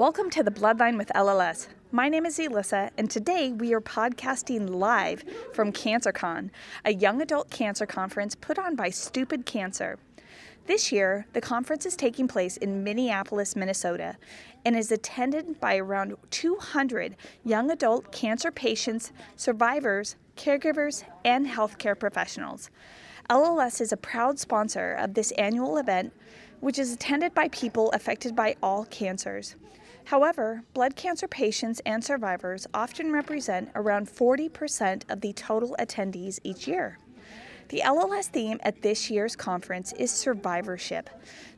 Welcome to the Bloodline with LLS. My name is Elissa, and today we are podcasting live from CancerCon, a young adult cancer conference put on by Stupid Cancer. This year, the conference is taking place in Minneapolis, Minnesota, and is attended by around 200 young adult cancer patients, survivors, caregivers, and healthcare professionals. LLS is a proud sponsor of this annual event, which is attended by people affected by all cancers. However, blood cancer patients and survivors often represent around 40% of the total attendees each year. The LLS theme at this year's conference is survivorship.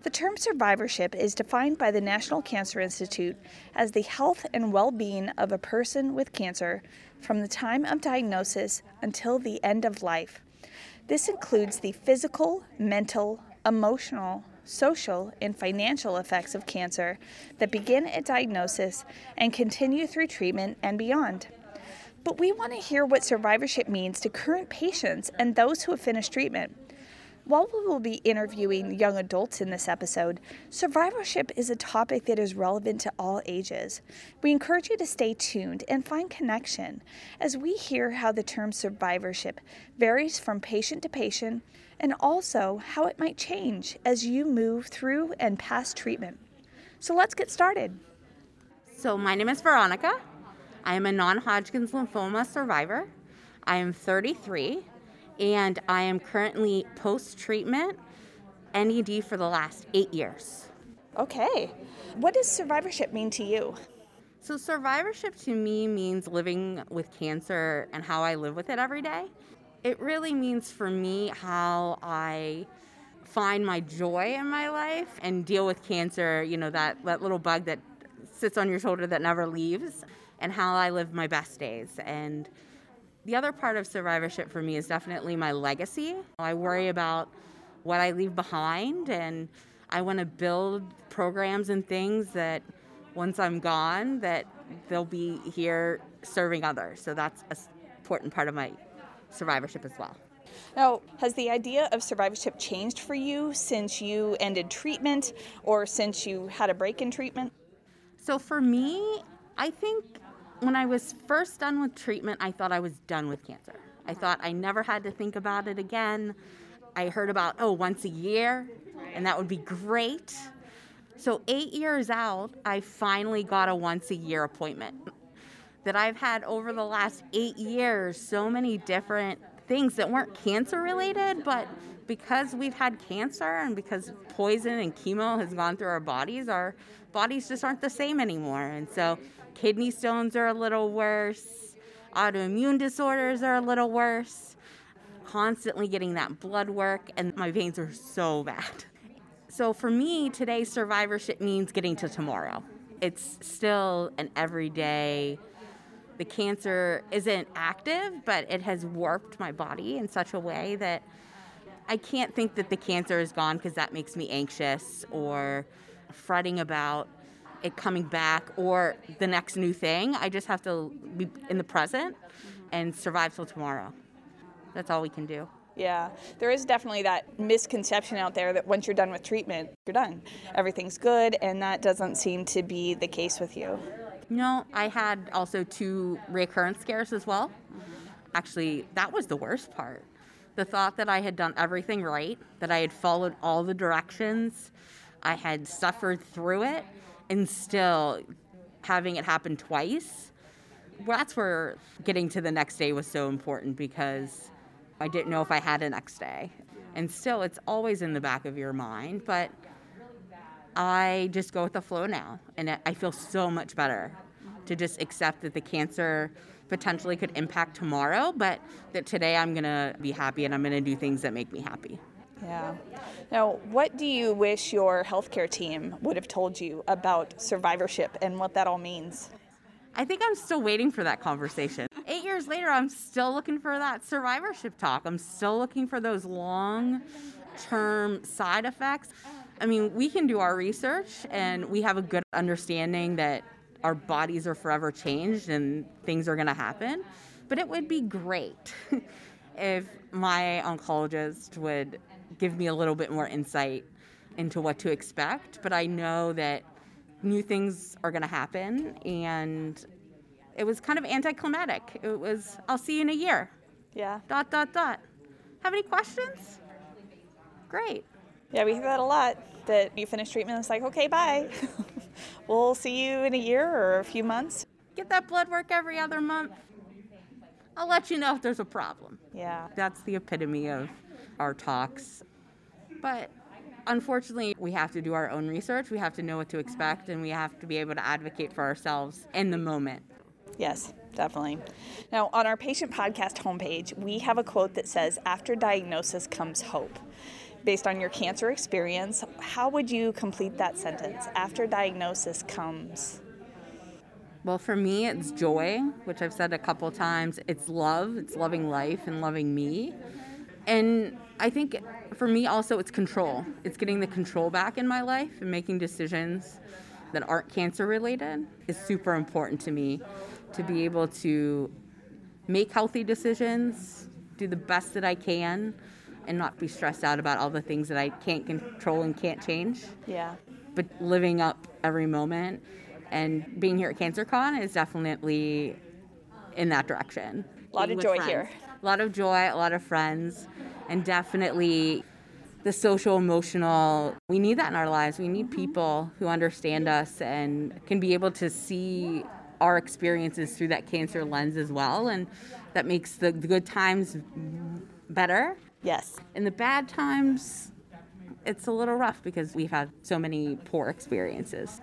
The term survivorship is defined by the National Cancer Institute as the health and well being of a person with cancer from the time of diagnosis until the end of life. This includes the physical, mental, emotional, social, and financial effects of cancer that begin at diagnosis and continue through treatment and beyond. But we want to hear what survivorship means to current patients and those who have finished treatment. While we will be interviewing young adults in this episode, survivorship is a topic that is relevant to all ages. We encourage you to stay tuned and find connection as we hear how the term survivorship varies from patient to patient and also how it might change as you move through and past treatment. So let's get started. So, my name is Veronica. I am a non Hodgkin's lymphoma survivor. I am 33 and I am currently post treatment NED for the last eight years. Okay. What does survivorship mean to you? So, survivorship to me means living with cancer and how I live with it every day. It really means for me how I find my joy in my life and deal with cancer, you know, that, that little bug that sits on your shoulder that never leaves, and how I live my best days. And the other part of survivorship for me is definitely my legacy. I worry about what I leave behind, and I want to build programs and things that once I'm gone, that they'll be here serving others. So that's an important part of my survivorship as well. Now, has the idea of survivorship changed for you since you ended treatment or since you had a break in treatment? So, for me, I think when I was first done with treatment, I thought I was done with cancer. I thought I never had to think about it again. I heard about, oh, once a year, and that would be great. So, eight years out, I finally got a once a year appointment that I've had over the last eight years so many different things that weren't cancer related, but because we've had cancer and because poison and chemo has gone through our bodies, our bodies just aren't the same anymore. And so kidney stones are a little worse, autoimmune disorders are a little worse, constantly getting that blood work, and my veins are so bad. So for me, today, survivorship means getting to tomorrow. It's still an everyday the cancer isn't active, but it has warped my body in such a way that I can't think that the cancer is gone because that makes me anxious or fretting about it coming back or the next new thing. I just have to be in the present and survive till tomorrow. That's all we can do. Yeah, there is definitely that misconception out there that once you're done with treatment, you're done. Everything's good, and that doesn't seem to be the case with you. No, I had also two recurrent scares as well. Actually, that was the worst part. The thought that I had done everything right, that I had followed all the directions, I had suffered through it, and still having it happen twice well, that's where getting to the next day was so important because I didn't know if I had a next day. And still, it's always in the back of your mind, but I just go with the flow now. And I feel so much better to just accept that the cancer potentially could impact tomorrow, but that today I'm going to be happy and I'm going to do things that make me happy. Yeah. Now, what do you wish your healthcare team would have told you about survivorship and what that all means? I think I'm still waiting for that conversation. Eight years later, I'm still looking for that survivorship talk. I'm still looking for those long term side effects. I mean, we can do our research and we have a good understanding that our bodies are forever changed and things are going to happen. But it would be great if my oncologist would give me a little bit more insight into what to expect. But I know that new things are going to happen and it was kind of anticlimactic. It was, I'll see you in a year. Yeah. Dot, dot, dot. Have any questions? Great. Yeah, we hear that a lot. That you finish treatment, it's like, okay, bye. we'll see you in a year or a few months. Get that blood work every other month. I'll let you know if there's a problem. Yeah. That's the epitome of our talks. But unfortunately, we have to do our own research. We have to know what to expect, and we have to be able to advocate for ourselves in the moment. Yes, definitely. Now, on our patient podcast homepage, we have a quote that says, After diagnosis comes hope. Based on your cancer experience, how would you complete that sentence? After diagnosis comes. Well, for me, it's joy, which I've said a couple times. It's love, it's loving life and loving me. And I think for me also, it's control. It's getting the control back in my life and making decisions that aren't cancer related is super important to me to be able to make healthy decisions, do the best that I can, and not be stressed out about all the things that I can't control and can't change. Yeah. But living up every moment and being here at CancerCon is definitely in that direction. A lot Being of joy friends. here. A lot of joy, a lot of friends, and definitely the social emotional. We need that in our lives. We need mm-hmm. people who understand us and can be able to see our experiences through that cancer lens as well. And that makes the, the good times better. Yes. In the bad times, it's a little rough because we've had so many poor experiences.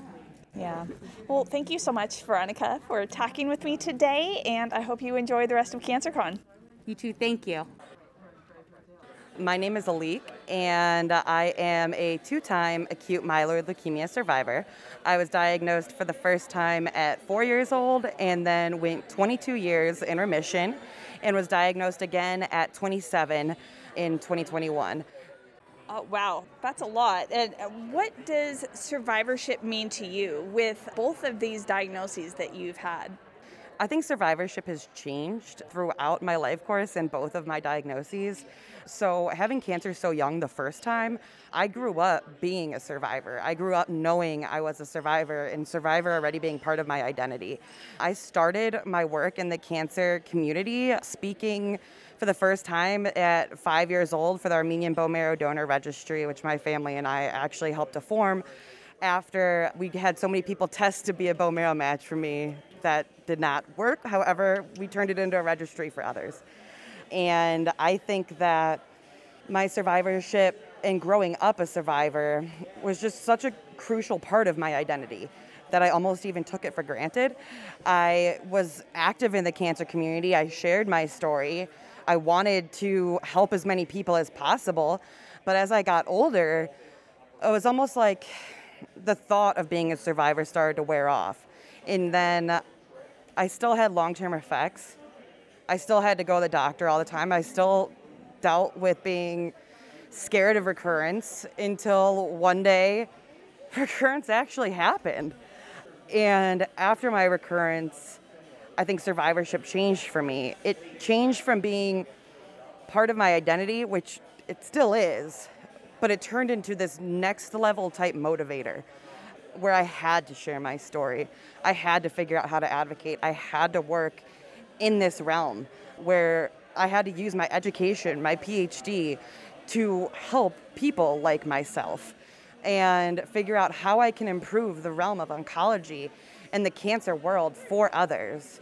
Yeah. Well, thank you so much, Veronica, for talking with me today, and I hope you enjoy the rest of CancerCon. You too, thank you. My name is Alik, and I am a two time acute myeloid leukemia survivor. I was diagnosed for the first time at four years old and then went 22 years in remission and was diagnosed again at 27 in 2021. Oh, wow, that's a lot. And uh, what does survivorship mean to you with both of these diagnoses that you've had? I think survivorship has changed throughout my life course and both of my diagnoses. So, having cancer so young the first time, I grew up being a survivor. I grew up knowing I was a survivor and survivor already being part of my identity. I started my work in the cancer community speaking for the first time at five years old for the Armenian Bone Marrow Donor Registry, which my family and I actually helped to form after we had so many people test to be a bone marrow match for me that did not work. However, we turned it into a registry for others. And I think that my survivorship and growing up a survivor was just such a crucial part of my identity that I almost even took it for granted. I was active in the cancer community, I shared my story. I wanted to help as many people as possible. But as I got older, it was almost like the thought of being a survivor started to wear off. And then I still had long term effects. I still had to go to the doctor all the time. I still dealt with being scared of recurrence until one day recurrence actually happened. And after my recurrence, I think survivorship changed for me. It changed from being part of my identity, which it still is, but it turned into this next level type motivator where I had to share my story. I had to figure out how to advocate. I had to work in this realm where I had to use my education, my PhD, to help people like myself and figure out how I can improve the realm of oncology and the cancer world for others.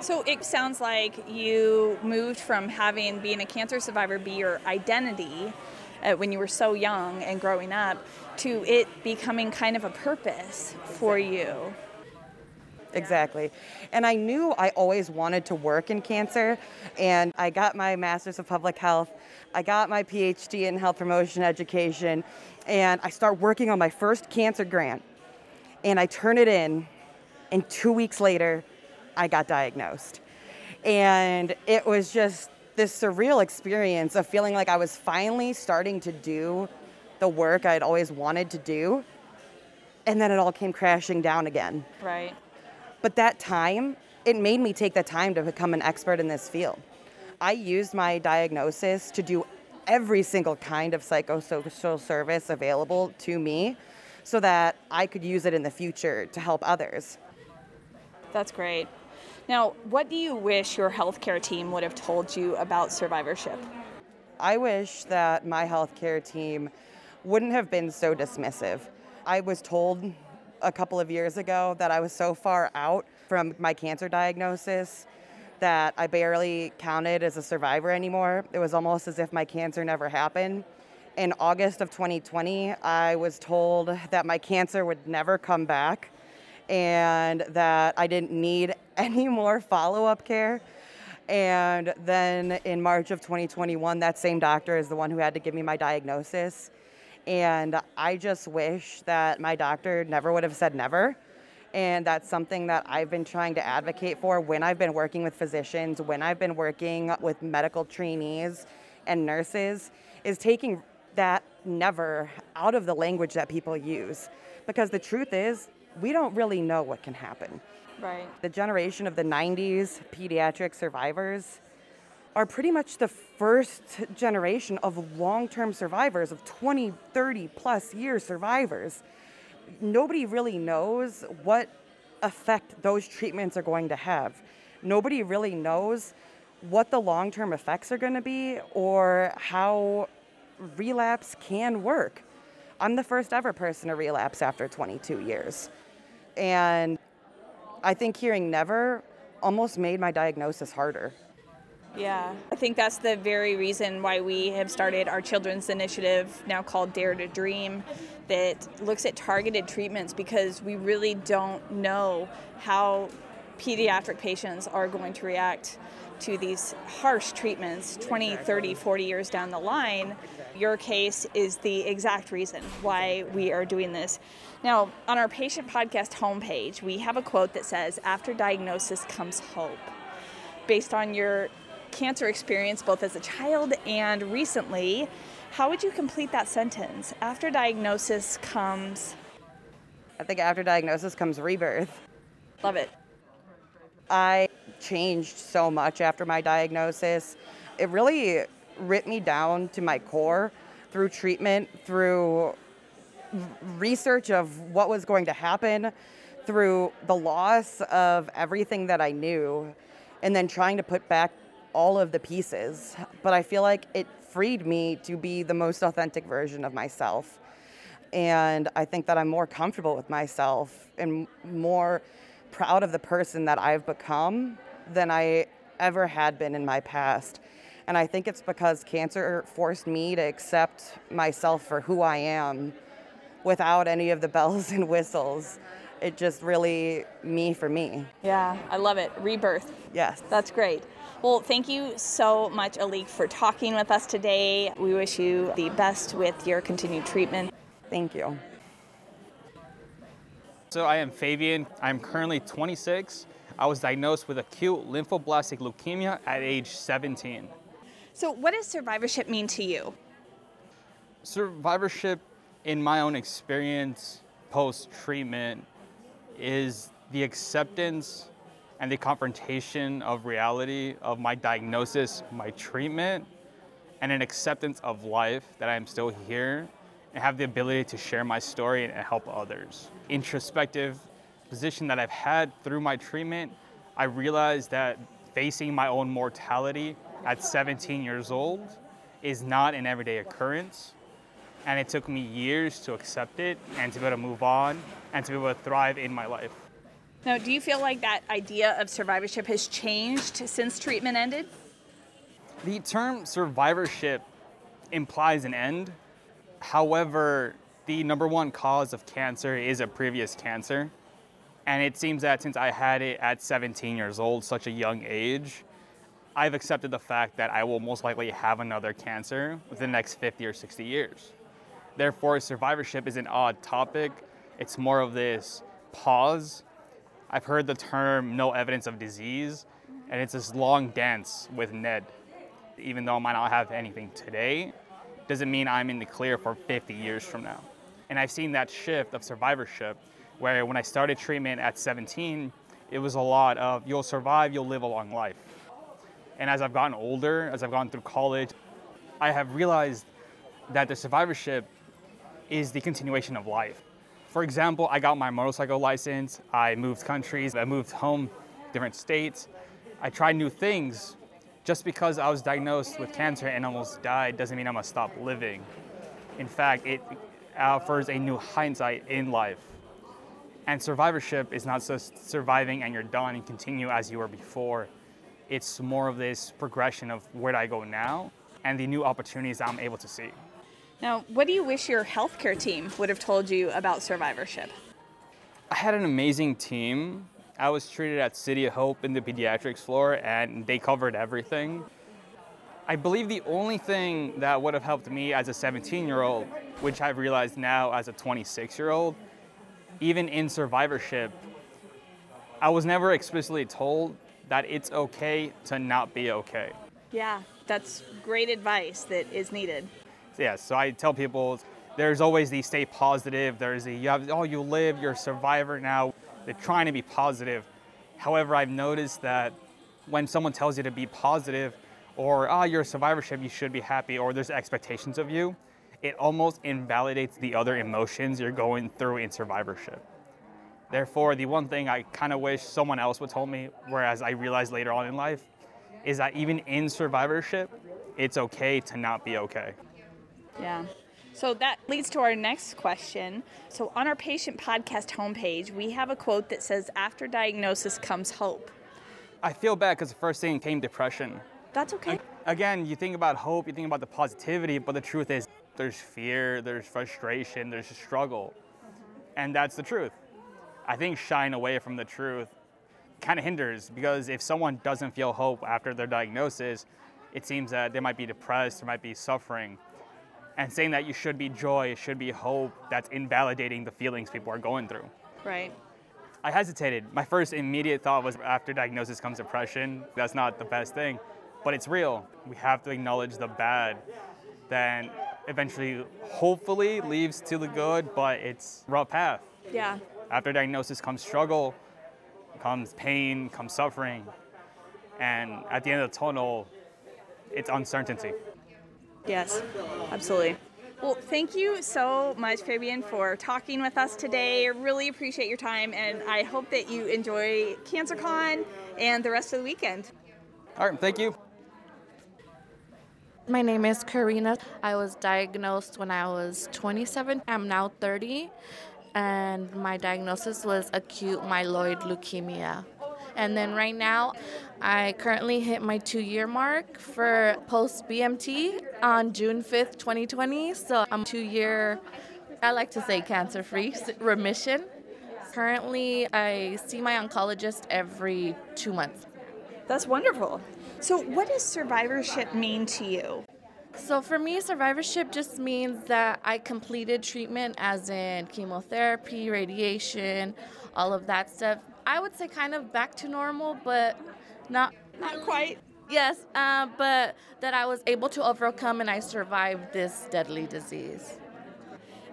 So it sounds like you moved from having being a cancer survivor be your identity uh, when you were so young and growing up to it becoming kind of a purpose for you. Exactly. And I knew I always wanted to work in cancer, and I got my master's of public health. I got my PhD in health promotion education, and I start working on my first cancer grant. And I turn it in, and two weeks later, I got diagnosed. And it was just this surreal experience of feeling like I was finally starting to do the work I'd always wanted to do. And then it all came crashing down again. Right. But that time, it made me take the time to become an expert in this field. I used my diagnosis to do every single kind of psychosocial service available to me so that I could use it in the future to help others. That's great. Now, what do you wish your healthcare team would have told you about survivorship? I wish that my healthcare team wouldn't have been so dismissive. I was told a couple of years ago that I was so far out from my cancer diagnosis that I barely counted as a survivor anymore. It was almost as if my cancer never happened. In August of 2020, I was told that my cancer would never come back and that I didn't need any more follow up care. And then in March of 2021, that same doctor is the one who had to give me my diagnosis. And I just wish that my doctor never would have said never. And that's something that I've been trying to advocate for when I've been working with physicians, when I've been working with medical trainees and nurses, is taking that never out of the language that people use. Because the truth is, we don't really know what can happen. Right. The generation of the 90s pediatric survivors are pretty much the first generation of long term survivors, of 20, 30 plus year survivors. Nobody really knows what effect those treatments are going to have. Nobody really knows what the long term effects are going to be or how relapse can work. I'm the first ever person to relapse after 22 years. And I think hearing never almost made my diagnosis harder. Yeah, I think that's the very reason why we have started our children's initiative, now called Dare to Dream, that looks at targeted treatments because we really don't know how pediatric patients are going to react to these harsh treatments 20, 30, 40 years down the line. Your case is the exact reason why we are doing this. Now, on our patient podcast homepage, we have a quote that says, After diagnosis comes hope. Based on your cancer experience, both as a child and recently, how would you complete that sentence? After diagnosis comes. I think after diagnosis comes rebirth. Love it. I changed so much after my diagnosis. It really ripped me down to my core through treatment, through research of what was going to happen, through the loss of everything that I knew, and then trying to put back all of the pieces. But I feel like it freed me to be the most authentic version of myself. And I think that I'm more comfortable with myself and more proud of the person that I've become than I ever had been in my past. And I think it's because cancer forced me to accept myself for who I am without any of the bells and whistles. It just really me for me. Yeah, I love it. Rebirth. Yes. That's great. Well, thank you so much, Alik, for talking with us today. We wish you the best with your continued treatment. Thank you. So, I am Fabian. I'm currently 26. I was diagnosed with acute lymphoblastic leukemia at age 17. So, what does survivorship mean to you? Survivorship, in my own experience post treatment, is the acceptance and the confrontation of reality of my diagnosis, my treatment, and an acceptance of life that I'm still here and have the ability to share my story and help others. Introspective position that I've had through my treatment, I realized that facing my own mortality at 17 years old is not an everyday occurrence. And it took me years to accept it and to be able to move on and to be able to thrive in my life. Now, do you feel like that idea of survivorship has changed since treatment ended? The term survivorship implies an end. However, the number one cause of cancer is a previous cancer. And it seems that since I had it at 17 years old, such a young age, I've accepted the fact that I will most likely have another cancer within the next 50 or 60 years. Therefore, survivorship is an odd topic. It's more of this pause. I've heard the term no evidence of disease, and it's this long dance with Ned. Even though I might not have anything today, doesn't mean I'm in the clear for 50 years from now. And I've seen that shift of survivorship where when I started treatment at 17, it was a lot of you'll survive, you'll live a long life. And as I've gotten older, as I've gone through college, I have realized that the survivorship is the continuation of life. For example, I got my motorcycle license, I moved countries, I moved home, different states. I tried new things. Just because I was diagnosed with cancer and almost died doesn't mean I'm gonna stop living. In fact, it offers a new hindsight in life. And survivorship is not just surviving and you're done and continue as you were before. It's more of this progression of where do I go now and the new opportunities I'm able to see. Now, what do you wish your healthcare team would have told you about survivorship? I had an amazing team. I was treated at City of Hope in the pediatrics floor, and they covered everything. I believe the only thing that would have helped me as a 17 year old, which I've realized now as a 26 year old, even in survivorship, I was never explicitly told that it's okay to not be okay. Yeah, that's great advice that is needed. Yeah, so I tell people there's always the stay positive. There's the you have, oh you live, you're a survivor now. They're trying to be positive. However, I've noticed that when someone tells you to be positive, or ah oh, you're a survivorship, you should be happy, or there's expectations of you, it almost invalidates the other emotions you're going through in survivorship. Therefore, the one thing I kind of wish someone else would tell me, whereas I realized later on in life, is that even in survivorship, it's okay to not be okay. Yeah. So that leads to our next question. So on our patient podcast homepage, we have a quote that says, After diagnosis comes hope. I feel bad because the first thing came depression. That's okay. Again, you think about hope, you think about the positivity, but the truth is there's fear, there's frustration, there's struggle. And that's the truth. I think shying away from the truth kind of hinders because if someone doesn't feel hope after their diagnosis, it seems that they might be depressed, they might be suffering and saying that you should be joy, should be hope, that's invalidating the feelings people are going through. Right. I hesitated. My first immediate thought was after diagnosis comes depression. That's not the best thing, but it's real. We have to acknowledge the bad. Then eventually, hopefully, leads to the good, but it's rough path. Yeah. After diagnosis comes struggle, comes pain, comes suffering, and at the end of the tunnel, it's uncertainty. Yes, absolutely. Well, thank you so much, Fabian, for talking with us today. Really appreciate your time, and I hope that you enjoy CancerCon and the rest of the weekend. All right, thank you. My name is Karina. I was diagnosed when I was 27. I'm now 30, and my diagnosis was acute myeloid leukemia. And then right now, I currently hit my two year mark for post BMT on June 5th, 2020. So I'm two year, I like to say cancer free remission. Currently, I see my oncologist every two months. That's wonderful. So, what does survivorship mean to you? So, for me, survivorship just means that I completed treatment, as in chemotherapy, radiation, all of that stuff. I would say kind of back to normal, but not not quite. Yes, uh, but that I was able to overcome and I survived this deadly disease.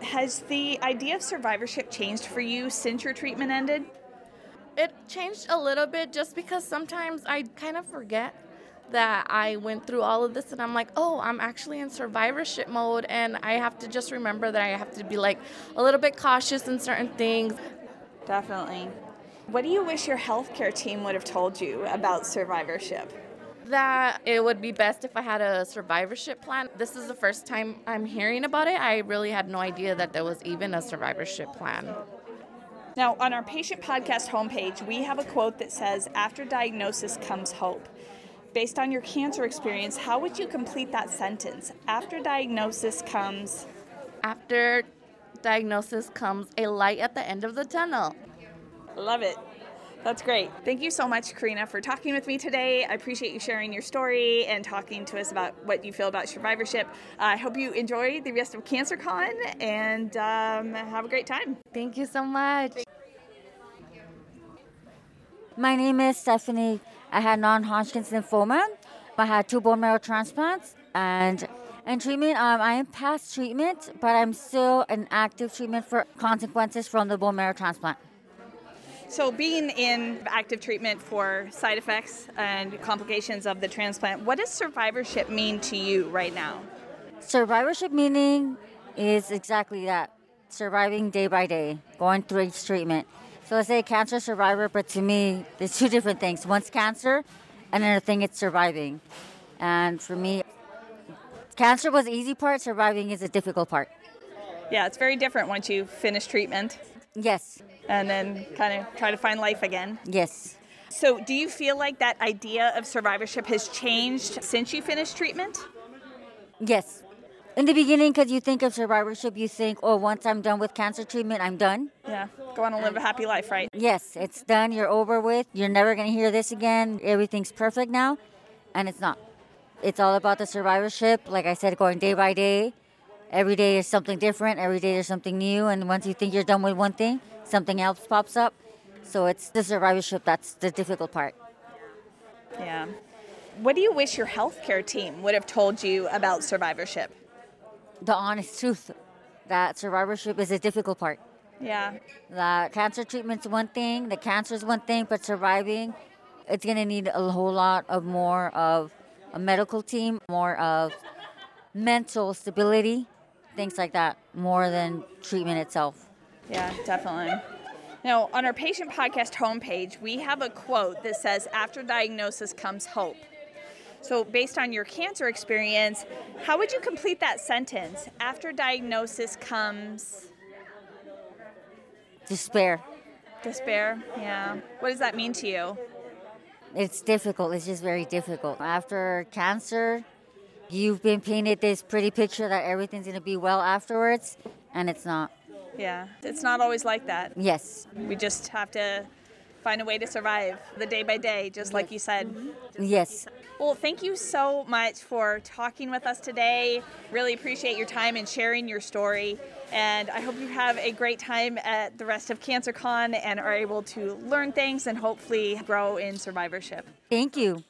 Has the idea of survivorship changed for you since your treatment ended? It changed a little bit just because sometimes I kind of forget that I went through all of this and I'm like, oh, I'm actually in survivorship mode and I have to just remember that I have to be like a little bit cautious in certain things. Definitely. What do you wish your healthcare team would have told you about survivorship? That it would be best if I had a survivorship plan. This is the first time I'm hearing about it. I really had no idea that there was even a survivorship plan. Now, on our patient podcast homepage, we have a quote that says, After diagnosis comes hope. Based on your cancer experience, how would you complete that sentence? After diagnosis comes. After diagnosis comes a light at the end of the tunnel. Love it. That's great. Thank you so much, Karina, for talking with me today. I appreciate you sharing your story and talking to us about what you feel about survivorship. I hope you enjoy the rest of CancerCon and um, have a great time. Thank you so much. My name is Stephanie. I had non-Hodgkin's lymphoma. I had two bone marrow transplants, and in treatment, um, I am past treatment, but I'm still in active treatment for consequences from the bone marrow transplant. So, being in active treatment for side effects and complications of the transplant, what does survivorship mean to you right now? Survivorship meaning is exactly that surviving day by day, going through each treatment. So, let's say cancer survivor, but to me, there's two different things. One's cancer, and another thing, it's surviving. And for me, cancer was the easy part, surviving is the difficult part. Yeah, it's very different once you finish treatment. Yes. And then kind of try to find life again. Yes. So, do you feel like that idea of survivorship has changed since you finished treatment? Yes. In the beginning, because you think of survivorship, you think, oh, once I'm done with cancer treatment, I'm done. Yeah, go on and live a happy life, right? Yes, it's done. You're over with. You're never going to hear this again. Everything's perfect now. And it's not. It's all about the survivorship. Like I said, going day by day. Every day is something different. Every day there's something new. And once you think you're done with one thing, something else pops up. So it's the survivorship that's the difficult part. Yeah. What do you wish your healthcare team would have told you about survivorship? The honest truth that survivorship is a difficult part. Yeah. That cancer treatment's one thing, the cancer is one thing, but surviving, it's going to need a whole lot of more of a medical team, more of mental stability, things like that, more than treatment itself. Yeah, definitely. Now, on our patient podcast homepage, we have a quote that says, After diagnosis comes hope. So, based on your cancer experience, how would you complete that sentence? After diagnosis comes despair. Despair, yeah. What does that mean to you? It's difficult. It's just very difficult. After cancer, you've been painted this pretty picture that everything's going to be well afterwards, and it's not. Yeah, it's not always like that. Yes. We just have to find a way to survive the day by day, just like you said. Yes. Well, thank you so much for talking with us today. Really appreciate your time and sharing your story. And I hope you have a great time at the rest of CancerCon and are able to learn things and hopefully grow in survivorship. Thank you.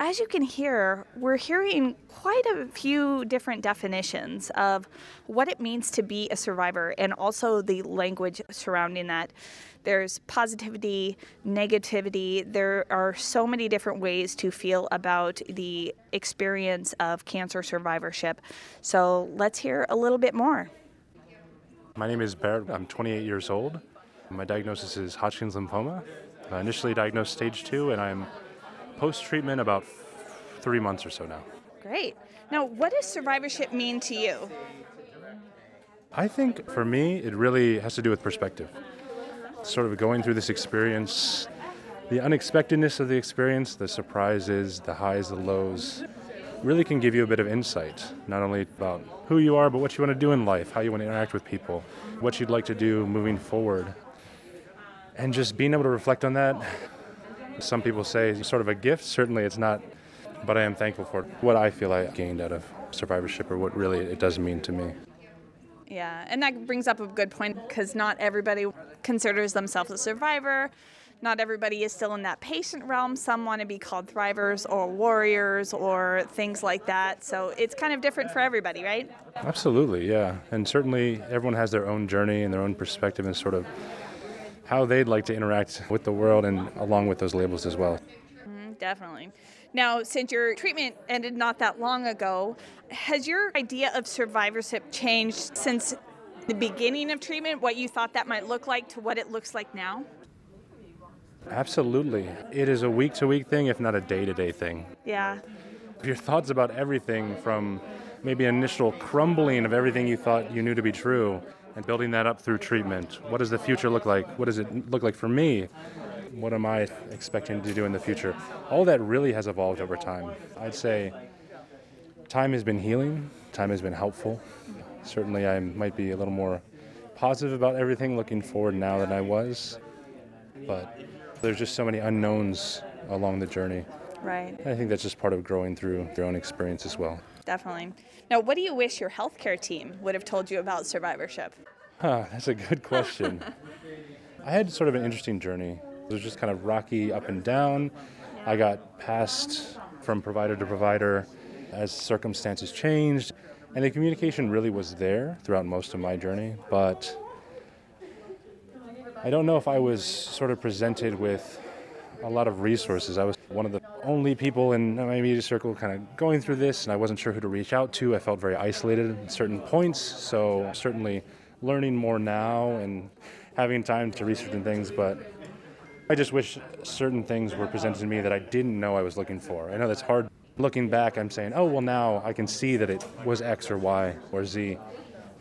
As you can hear, we're hearing quite a few different definitions of what it means to be a survivor and also the language surrounding that. There's positivity, negativity. There are so many different ways to feel about the experience of cancer survivorship. So let's hear a little bit more. My name is Barrett. I'm 28 years old. My diagnosis is Hodgkin's lymphoma. Uh, initially diagnosed stage two, and I'm post treatment about three months or so now. Great. Now, what does survivorship mean to you? I think for me, it really has to do with perspective. Sort of going through this experience, the unexpectedness of the experience, the surprises, the highs, the lows, really can give you a bit of insight, not only about who you are, but what you want to do in life, how you want to interact with people, what you'd like to do moving forward. And just being able to reflect on that, some people say sort of a gift. Certainly it's not, but I am thankful for what I feel I gained out of survivorship or what really it does mean to me. Yeah, and that brings up a good point because not everybody considers themselves a survivor. Not everybody is still in that patient realm. Some want to be called thrivers or warriors or things like that. So it's kind of different for everybody, right? Absolutely, yeah. And certainly everyone has their own journey and their own perspective and sort of how they'd like to interact with the world and along with those labels as well. Mm, definitely. Now, since your treatment ended not that long ago, has your idea of survivorship changed since the beginning of treatment, what you thought that might look like to what it looks like now? Absolutely. It is a week to week thing, if not a day to day thing. Yeah. Your thoughts about everything from maybe initial crumbling of everything you thought you knew to be true and building that up through treatment. What does the future look like? What does it look like for me? What am I expecting to do in the future? All that really has evolved over time. I'd say time has been healing, time has been helpful. Certainly, I might be a little more positive about everything looking forward now than I was, but there's just so many unknowns along the journey. Right. I think that's just part of growing through your own experience as well. Definitely. Now, what do you wish your healthcare team would have told you about survivorship? Huh, that's a good question. I had sort of an interesting journey. It was just kind of rocky up and down. I got passed from provider to provider as circumstances changed, and the communication really was there throughout most of my journey, but I don't know if I was sort of presented with a lot of resources. I was one of the only people in my media circle kind of going through this, and I wasn't sure who to reach out to. I felt very isolated at certain points, so certainly learning more now and having time to research and things, but I just wish certain things were presented to me that I didn't know I was looking for. I know that's hard. Looking back, I'm saying, oh, well, now I can see that it was X or Y or Z.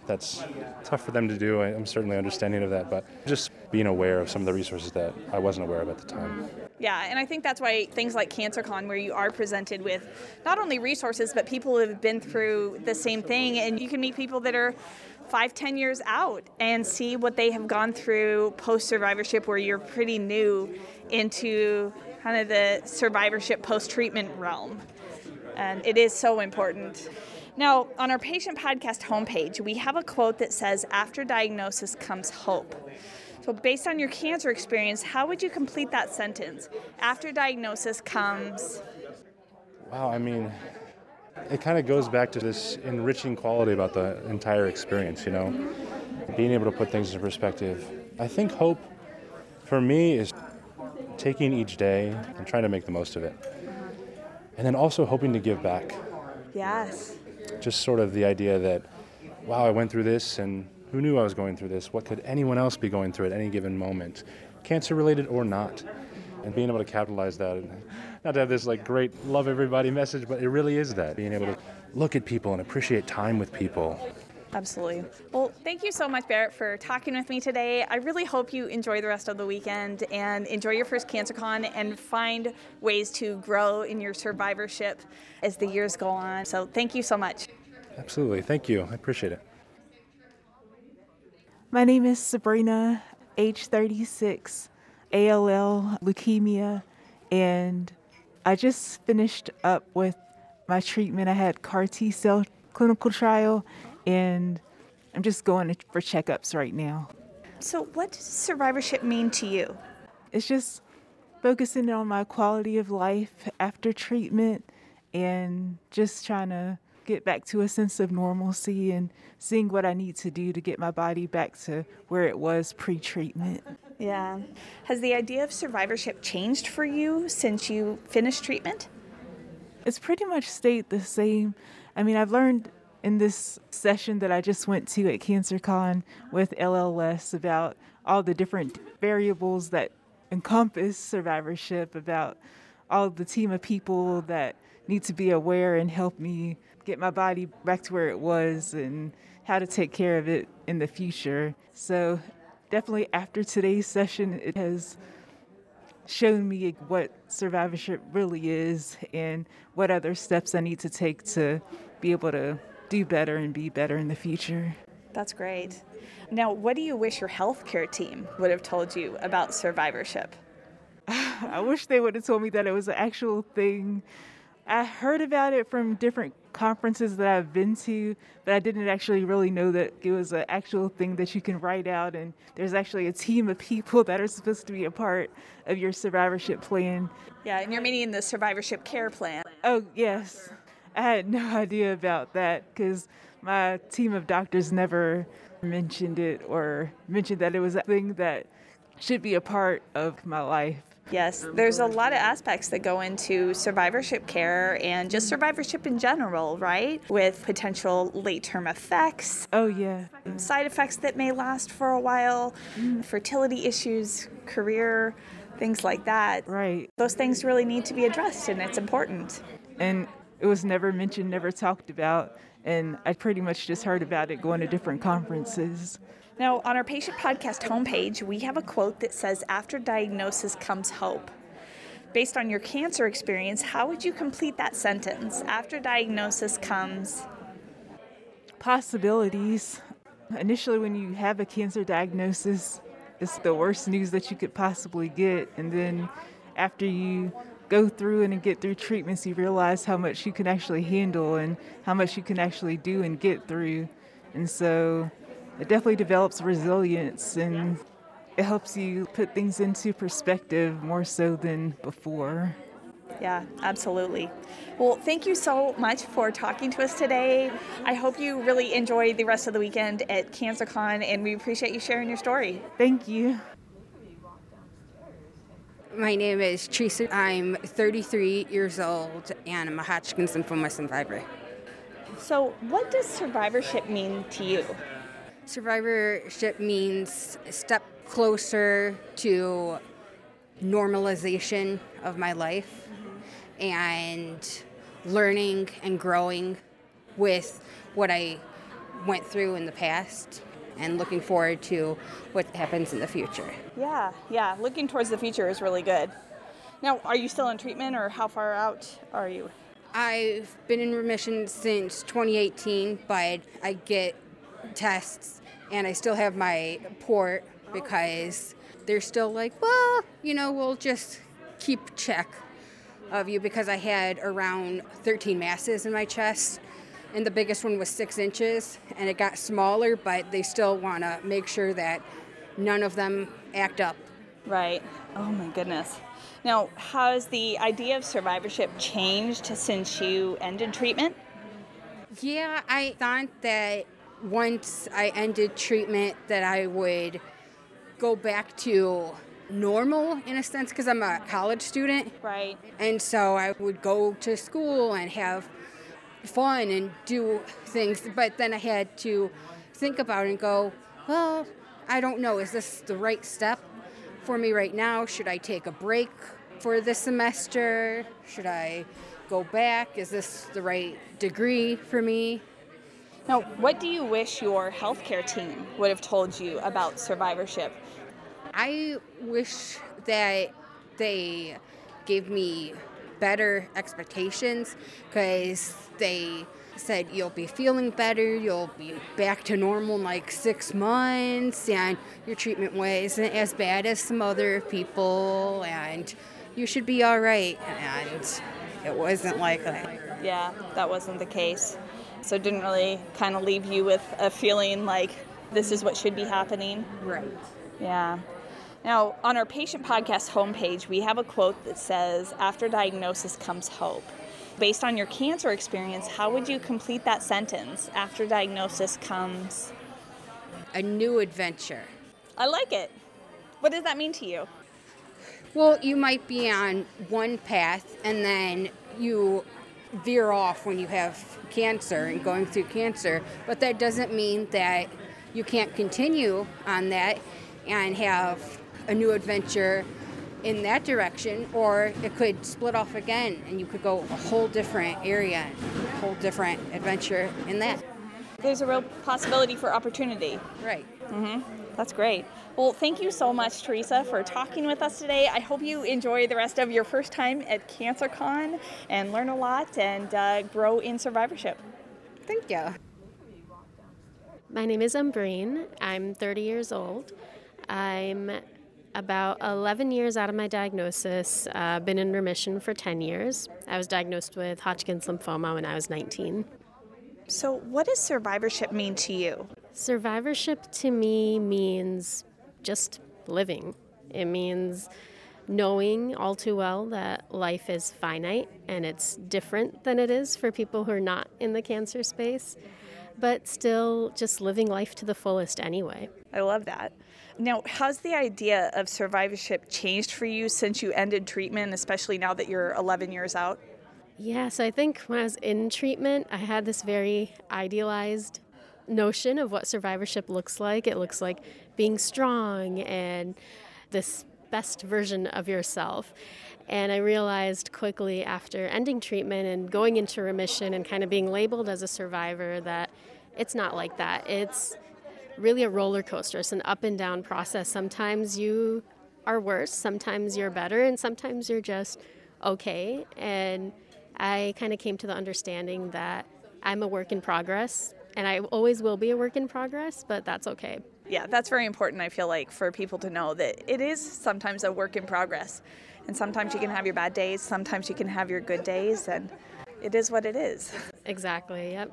That's tough for them to do. I'm certainly understanding of that, but just being aware of some of the resources that I wasn't aware of at the time. Yeah, and I think that's why things like CancerCon, where you are presented with not only resources, but people who have been through the same thing, and you can meet people that are five, ten years out and see what they have gone through post survivorship, where you're pretty new into kind of the survivorship post treatment realm. And it is so important. Now, on our patient podcast homepage, we have a quote that says, After diagnosis comes hope. So, based on your cancer experience, how would you complete that sentence? After diagnosis comes. Wow, I mean, it kind of goes back to this enriching quality about the entire experience, you know? Being able to put things in perspective. I think hope for me is taking each day and trying to make the most of it. And then also hoping to give back. Yes. Just sort of the idea that, wow, I went through this and who knew I was going through this? What could anyone else be going through at any given moment? Cancer related or not. And being able to capitalize that. And not to have this like great love everybody message, but it really is that. Being able to look at people and appreciate time with people. Absolutely. Well, thank you so much, Barrett, for talking with me today. I really hope you enjoy the rest of the weekend and enjoy your first CancerCon and find ways to grow in your survivorship as the years go on. So, thank you so much. Absolutely. Thank you. I appreciate it. My name is Sabrina, age 36, ALL, leukemia, and I just finished up with my treatment. I had CAR T cell clinical trial, and I'm just going for checkups right now. So, what does survivorship mean to you? It's just focusing on my quality of life after treatment and just trying to get back to a sense of normalcy and seeing what I need to do to get my body back to where it was pre treatment. Yeah. Has the idea of survivorship changed for you since you finished treatment? It's pretty much stayed the same. I mean, I've learned in this session that I just went to at CancerCon with LLS about all the different variables that encompass survivorship, about all the team of people that need to be aware and help me get my body back to where it was and how to take care of it in the future. So, definitely after today's session, it has shown me what survivorship really is and what other steps I need to take to be able to do better and be better in the future. That's great. Now, what do you wish your healthcare team would have told you about survivorship? I wish they would have told me that it was an actual thing. I heard about it from different conferences that I've been to, but I didn't actually really know that it was an actual thing that you can write out, and there's actually a team of people that are supposed to be a part of your survivorship plan. Yeah, and you're meaning the survivorship care plan. Oh, yes. I had no idea about that because my team of doctors never mentioned it or mentioned that it was a thing that should be a part of my life. Yes, there's a lot of aspects that go into survivorship care and just survivorship in general, right? With potential late term effects. Oh, yeah. Side effects that may last for a while, mm. fertility issues, career, things like that. Right. Those things really need to be addressed and it's important. And it was never mentioned, never talked about. And I pretty much just heard about it going to different conferences. Now, on our patient podcast homepage, we have a quote that says, After diagnosis comes hope. Based on your cancer experience, how would you complete that sentence? After diagnosis comes possibilities. Initially, when you have a cancer diagnosis, it's the worst news that you could possibly get. And then after you go through and get through treatments, you realize how much you can actually handle and how much you can actually do and get through. And so it definitely develops resilience and it helps you put things into perspective more so than before. Yeah, absolutely. Well, thank you so much for talking to us today. I hope you really enjoy the rest of the weekend at CancerCon, and we appreciate you sharing your story. Thank you. My name is Teresa. I'm 33 years old, and I'm a Hodgkin's lymphoma survivor. So, what does survivorship mean to you? Survivorship means a step closer to normalization of my life and learning and growing with what I went through in the past and looking forward to what happens in the future. Yeah, yeah, looking towards the future is really good. Now, are you still in treatment or how far out are you? I've been in remission since 2018, but I get tests and I still have my port because they're still like, well, you know, we'll just keep check of you because I had around 13 masses in my chest, and the biggest one was six inches, and it got smaller, but they still want to make sure that none of them act up. Right. Oh my goodness. Now, has the idea of survivorship changed since you ended treatment? Yeah, I thought that once I ended treatment that I would go back to normal in a sense because I'm a college student. Right. And so I would go to school and have fun and do things, but then I had to think about it and go, well, I don't know, is this the right step for me right now? Should I take a break for this semester? Should I go back? Is this the right degree for me? Now, what do you wish your healthcare team would have told you about survivorship? I wish that they gave me better expectations because they said you'll be feeling better, you'll be back to normal in like six months, and your treatment wasn't as bad as some other people, and you should be all right. And it wasn't like that. Yeah, that wasn't the case. So it didn't really kind of leave you with a feeling like this is what should be happening. Right. Yeah. Now, on our patient podcast homepage, we have a quote that says, After diagnosis comes hope. Based on your cancer experience, how would you complete that sentence? After diagnosis comes a new adventure. I like it. What does that mean to you? Well, you might be on one path and then you veer off when you have cancer and going through cancer, but that doesn't mean that you can't continue on that and have a new adventure in that direction, or it could split off again and you could go a whole different area, a whole different adventure in that. There's a real possibility for opportunity. Right. Mm-hmm. That's great. Well, thank you so much, Teresa, for talking with us today. I hope you enjoy the rest of your first time at CancerCon and learn a lot and uh, grow in survivorship. Thank you. My name is Umbreen. I'm 30 years old. I'm about 11 years out of my diagnosis, uh, been in remission for 10 years. I was diagnosed with Hodgkin's lymphoma when I was 19. So, what does survivorship mean to you? Survivorship to me means just living. It means knowing all too well that life is finite and it's different than it is for people who are not in the cancer space, but still just living life to the fullest anyway. I love that. Now, has the idea of survivorship changed for you since you ended treatment, especially now that you're 11 years out? Yes, I think when I was in treatment, I had this very idealized notion of what survivorship looks like. It looks like being strong and this best version of yourself. And I realized quickly after ending treatment and going into remission and kind of being labeled as a survivor that it's not like that. It's really a roller coaster. It's an up and down process. Sometimes you are worse, sometimes you're better, and sometimes you're just okay. And I kind of came to the understanding that I'm a work in progress, and I always will be a work in progress, but that's okay. Yeah, that's very important, I feel like, for people to know that it is sometimes a work in progress. And sometimes you can have your bad days, sometimes you can have your good days, and it is what it is. Exactly, yep.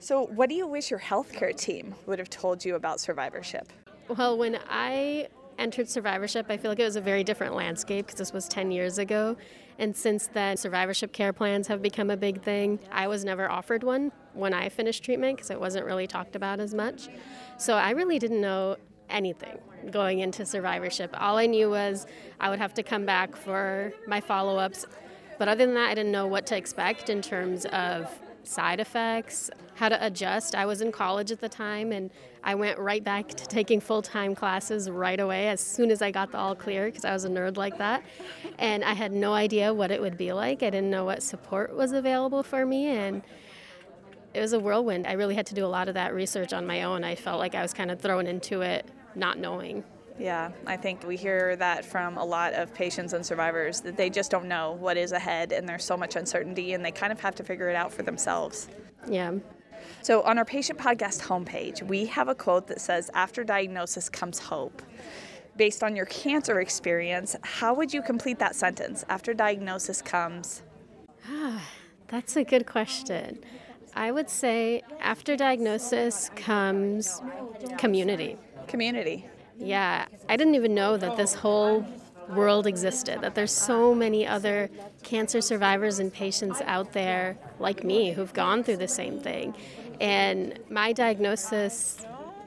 So, what do you wish your healthcare team would have told you about survivorship? Well, when I entered survivorship, I feel like it was a very different landscape because this was 10 years ago. And since then, survivorship care plans have become a big thing. I was never offered one when I finished treatment because it wasn't really talked about as much. So I really didn't know anything going into survivorship. All I knew was I would have to come back for my follow ups. But other than that, I didn't know what to expect in terms of side effects, how to adjust. I was in college at the time and I went right back to taking full time classes right away as soon as I got the all clear because I was a nerd like that. And I had no idea what it would be like. I didn't know what support was available for me. And it was a whirlwind. I really had to do a lot of that research on my own. I felt like I was kind of thrown into it not knowing. Yeah, I think we hear that from a lot of patients and survivors that they just don't know what is ahead and there's so much uncertainty and they kind of have to figure it out for themselves. Yeah. So, on our patient podcast homepage, we have a quote that says, After diagnosis comes hope. Based on your cancer experience, how would you complete that sentence? After diagnosis comes. Ah, That's a good question. I would say after diagnosis comes community. Community. Yeah, I didn't even know that this whole world existed, that there's so many other cancer survivors and patients out there like me who've gone through the same thing. And my diagnosis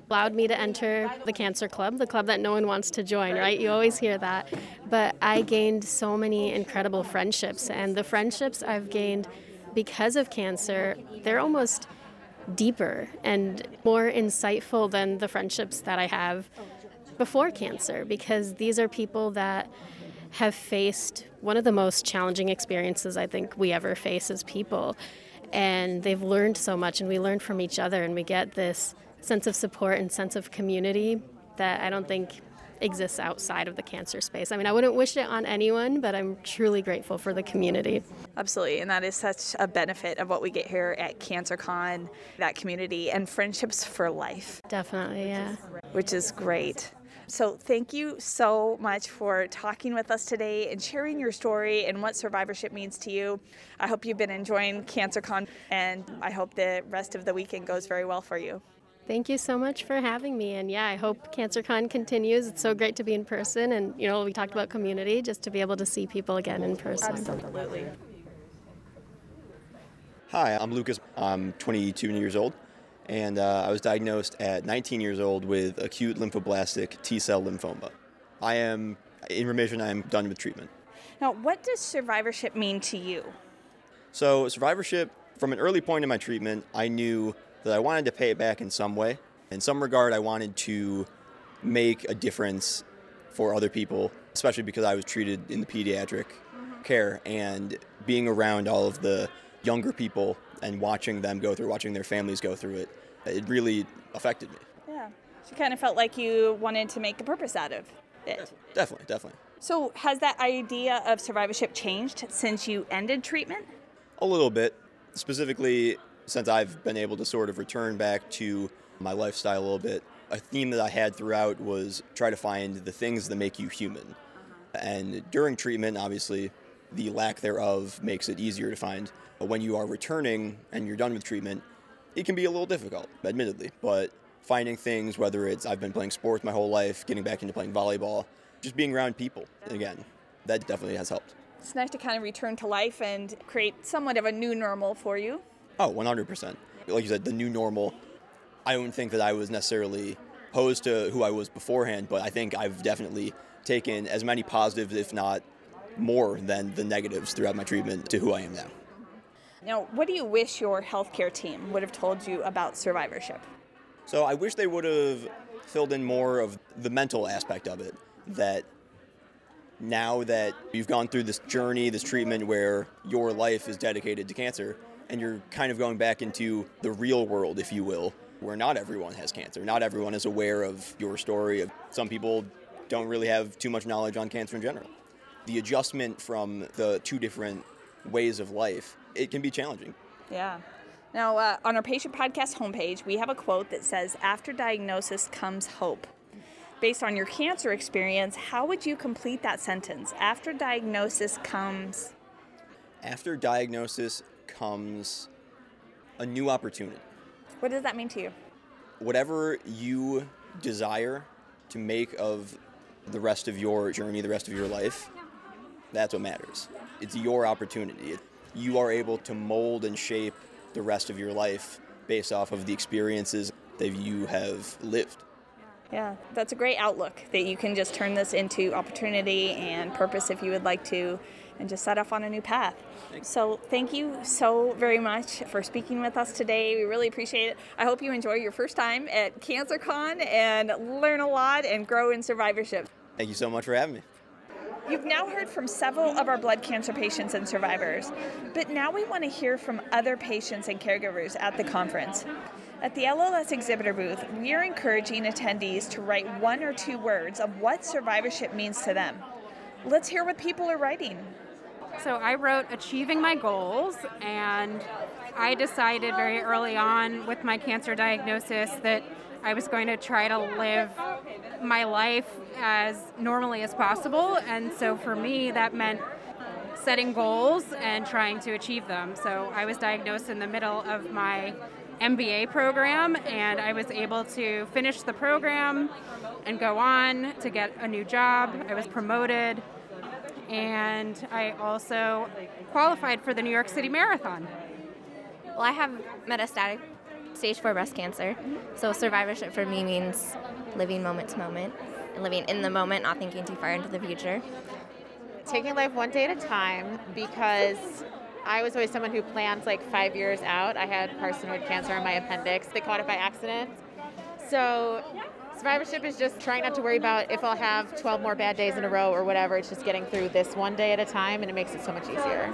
allowed me to enter the cancer club, the club that no one wants to join, right? You always hear that. But I gained so many incredible friendships, and the friendships I've gained because of cancer, they're almost deeper and more insightful than the friendships that I have before cancer because these are people that have faced one of the most challenging experiences I think we ever face as people. And they've learned so much, and we learn from each other, and we get this sense of support and sense of community that I don't think exists outside of the cancer space. I mean, I wouldn't wish it on anyone, but I'm truly grateful for the community. Absolutely, and that is such a benefit of what we get here at CancerCon, that community and friendships for life. Definitely, yeah. Which is great. So, thank you so much for talking with us today and sharing your story and what survivorship means to you. I hope you've been enjoying CancerCon, and I hope the rest of the weekend goes very well for you. Thank you so much for having me. And yeah, I hope CancerCon continues. It's so great to be in person. And, you know, we talked about community, just to be able to see people again in person. Absolutely. Hi, I'm Lucas. I'm 22 years old, and uh, I was diagnosed at 19 years old with acute lymphoblastic T cell lymphoma. I am in remission, I am done with treatment. Now, what does survivorship mean to you? So, survivorship, from an early point in my treatment, I knew that I wanted to pay it back in some way. In some regard, I wanted to make a difference for other people, especially because I was treated in the pediatric care and being around all of the younger people and watching them go through, watching their families go through it, it really affected me. Yeah. So you kind of felt like you wanted to make a purpose out of it. Definitely, definitely. So has that idea of survivorship changed since you ended treatment? A little bit. Specifically, since I've been able to sort of return back to my lifestyle a little bit, a theme that I had throughout was try to find the things that make you human. Uh-huh. And during treatment, obviously, the lack thereof makes it easier to find. But when you are returning and you're done with treatment, it can be a little difficult, admittedly. But finding things, whether it's I've been playing sports my whole life, getting back into playing volleyball, just being around people, again, that definitely has helped. It's nice to kind of return to life and create somewhat of a new normal for you. Oh, 100%. Like you said, the new normal. I don't think that I was necessarily opposed to who I was beforehand, but I think I've definitely taken as many positives, if not more, than the negatives throughout my treatment to who I am now. Now, what do you wish your healthcare team would have told you about survivorship? So I wish they would have filled in more of the mental aspect of it. That now that you've gone through this journey, this treatment where your life is dedicated to cancer, and you're kind of going back into the real world, if you will, where not everyone has cancer. Not everyone is aware of your story. Some people don't really have too much knowledge on cancer in general. The adjustment from the two different ways of life, it can be challenging. Yeah. Now, uh, on our patient podcast homepage, we have a quote that says, After diagnosis comes hope. Based on your cancer experience, how would you complete that sentence? After diagnosis comes. After diagnosis comes a new opportunity. What does that mean to you? Whatever you desire to make of the rest of your journey, the rest of your life, that's what matters. It's your opportunity. You are able to mold and shape the rest of your life based off of the experiences that you have lived. Yeah, that's a great outlook that you can just turn this into opportunity and purpose if you would like to and just set off on a new path. So, thank you so very much for speaking with us today. We really appreciate it. I hope you enjoy your first time at CancerCon and learn a lot and grow in survivorship. Thank you so much for having me. You've now heard from several of our blood cancer patients and survivors, but now we want to hear from other patients and caregivers at the conference. At the LLS exhibitor booth, we are encouraging attendees to write one or two words of what survivorship means to them. Let's hear what people are writing. So I wrote achieving my goals, and I decided very early on with my cancer diagnosis that I was going to try to live my life as normally as possible. And so for me, that meant setting goals and trying to achieve them. So I was diagnosed in the middle of my MBA program, and I was able to finish the program and go on to get a new job. I was promoted and I also qualified for the New York City Marathon. Well, I have metastatic stage 4 breast cancer, so survivorship for me means living moment to moment and living in the moment, not thinking too far into the future. Taking life one day at a time because I was always someone who planned like five years out. I had carcinoid cancer on my appendix. They caught it by accident. So survivorship is just trying not to worry about if I'll have 12 more bad days in a row or whatever. It's just getting through this one day at a time, and it makes it so much easier.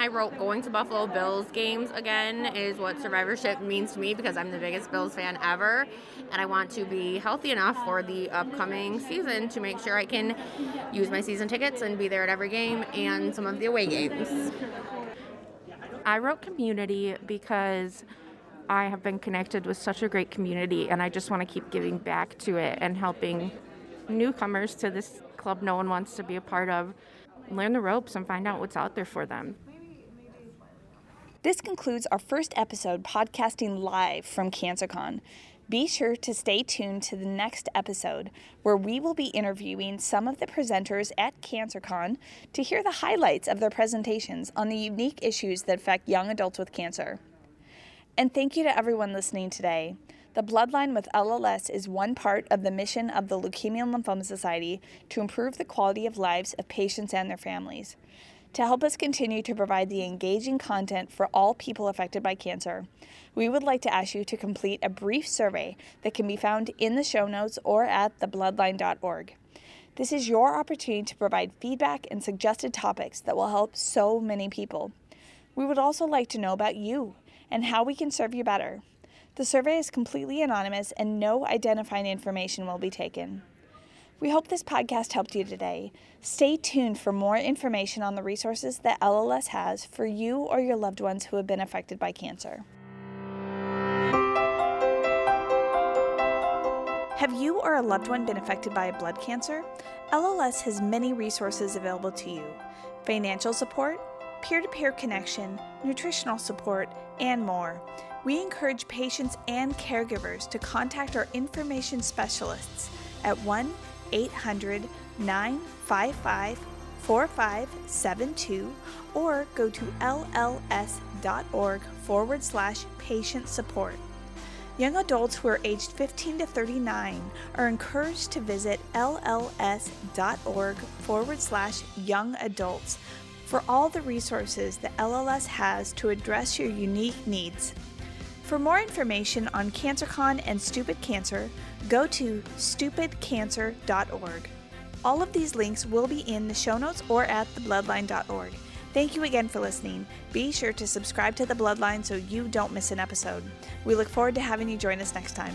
I wrote going to Buffalo Bills games again is what survivorship means to me because I'm the biggest Bills fan ever and I want to be healthy enough for the upcoming season to make sure I can use my season tickets and be there at every game and some of the away games. I wrote community because I have been connected with such a great community, and I just want to keep giving back to it and helping newcomers to this club no one wants to be a part of learn the ropes and find out what's out there for them. This concludes our first episode podcasting live from CancerCon. Be sure to stay tuned to the next episode where we will be interviewing some of the presenters at CancerCon to hear the highlights of their presentations on the unique issues that affect young adults with cancer. And thank you to everyone listening today. The Bloodline with LLS is one part of the mission of the Leukemia and Lymphoma Society to improve the quality of lives of patients and their families. To help us continue to provide the engaging content for all people affected by cancer, we would like to ask you to complete a brief survey that can be found in the show notes or at thebloodline.org. This is your opportunity to provide feedback and suggested topics that will help so many people. We would also like to know about you and how we can serve you better. The survey is completely anonymous and no identifying information will be taken. We hope this podcast helped you today. Stay tuned for more information on the resources that LLS has for you or your loved ones who have been affected by cancer. Have you or a loved one been affected by a blood cancer? LLS has many resources available to you financial support, peer to peer connection, nutritional support, and more. We encourage patients and caregivers to contact our information specialists at 1 800 955 4572 or go to lls.org forward slash patient support. Young adults who are aged 15 to 39 are encouraged to visit lls.org forward slash young adults for all the resources that LLS has to address your unique needs. For more information on CancerCon and Stupid Cancer, go to stupidcancer.org. All of these links will be in the show notes or at thebloodline.org. Thank you again for listening. Be sure to subscribe to The Bloodline so you don't miss an episode. We look forward to having you join us next time.